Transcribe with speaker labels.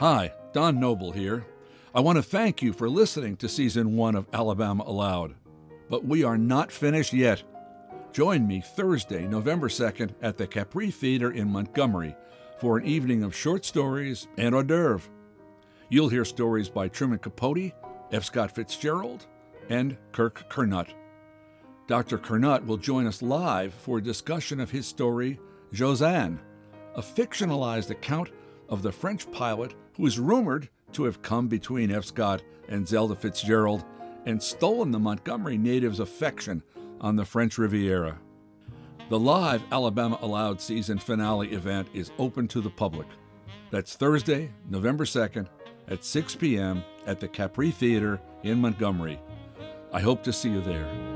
Speaker 1: Hi, Don Noble here. I want to thank you for listening to season one of Alabama Aloud. But we are not finished yet. Join me Thursday, November 2nd at the Capri Theater in Montgomery for an evening of short stories and hors d'oeuvre. You'll hear stories by Truman Capote, F. Scott Fitzgerald, and Kirk Curnutt. Dr. Curnutt will join us live for a discussion of his story, Jozan, a fictionalized account of the French pilot who is rumored to have come between F. Scott and Zelda Fitzgerald and stolen the Montgomery natives' affection on the French Riviera. The live Alabama Aloud season finale event is open to the public. That's Thursday, November 2nd at 6 p.m. at the Capri Theater in Montgomery. I hope to see you there.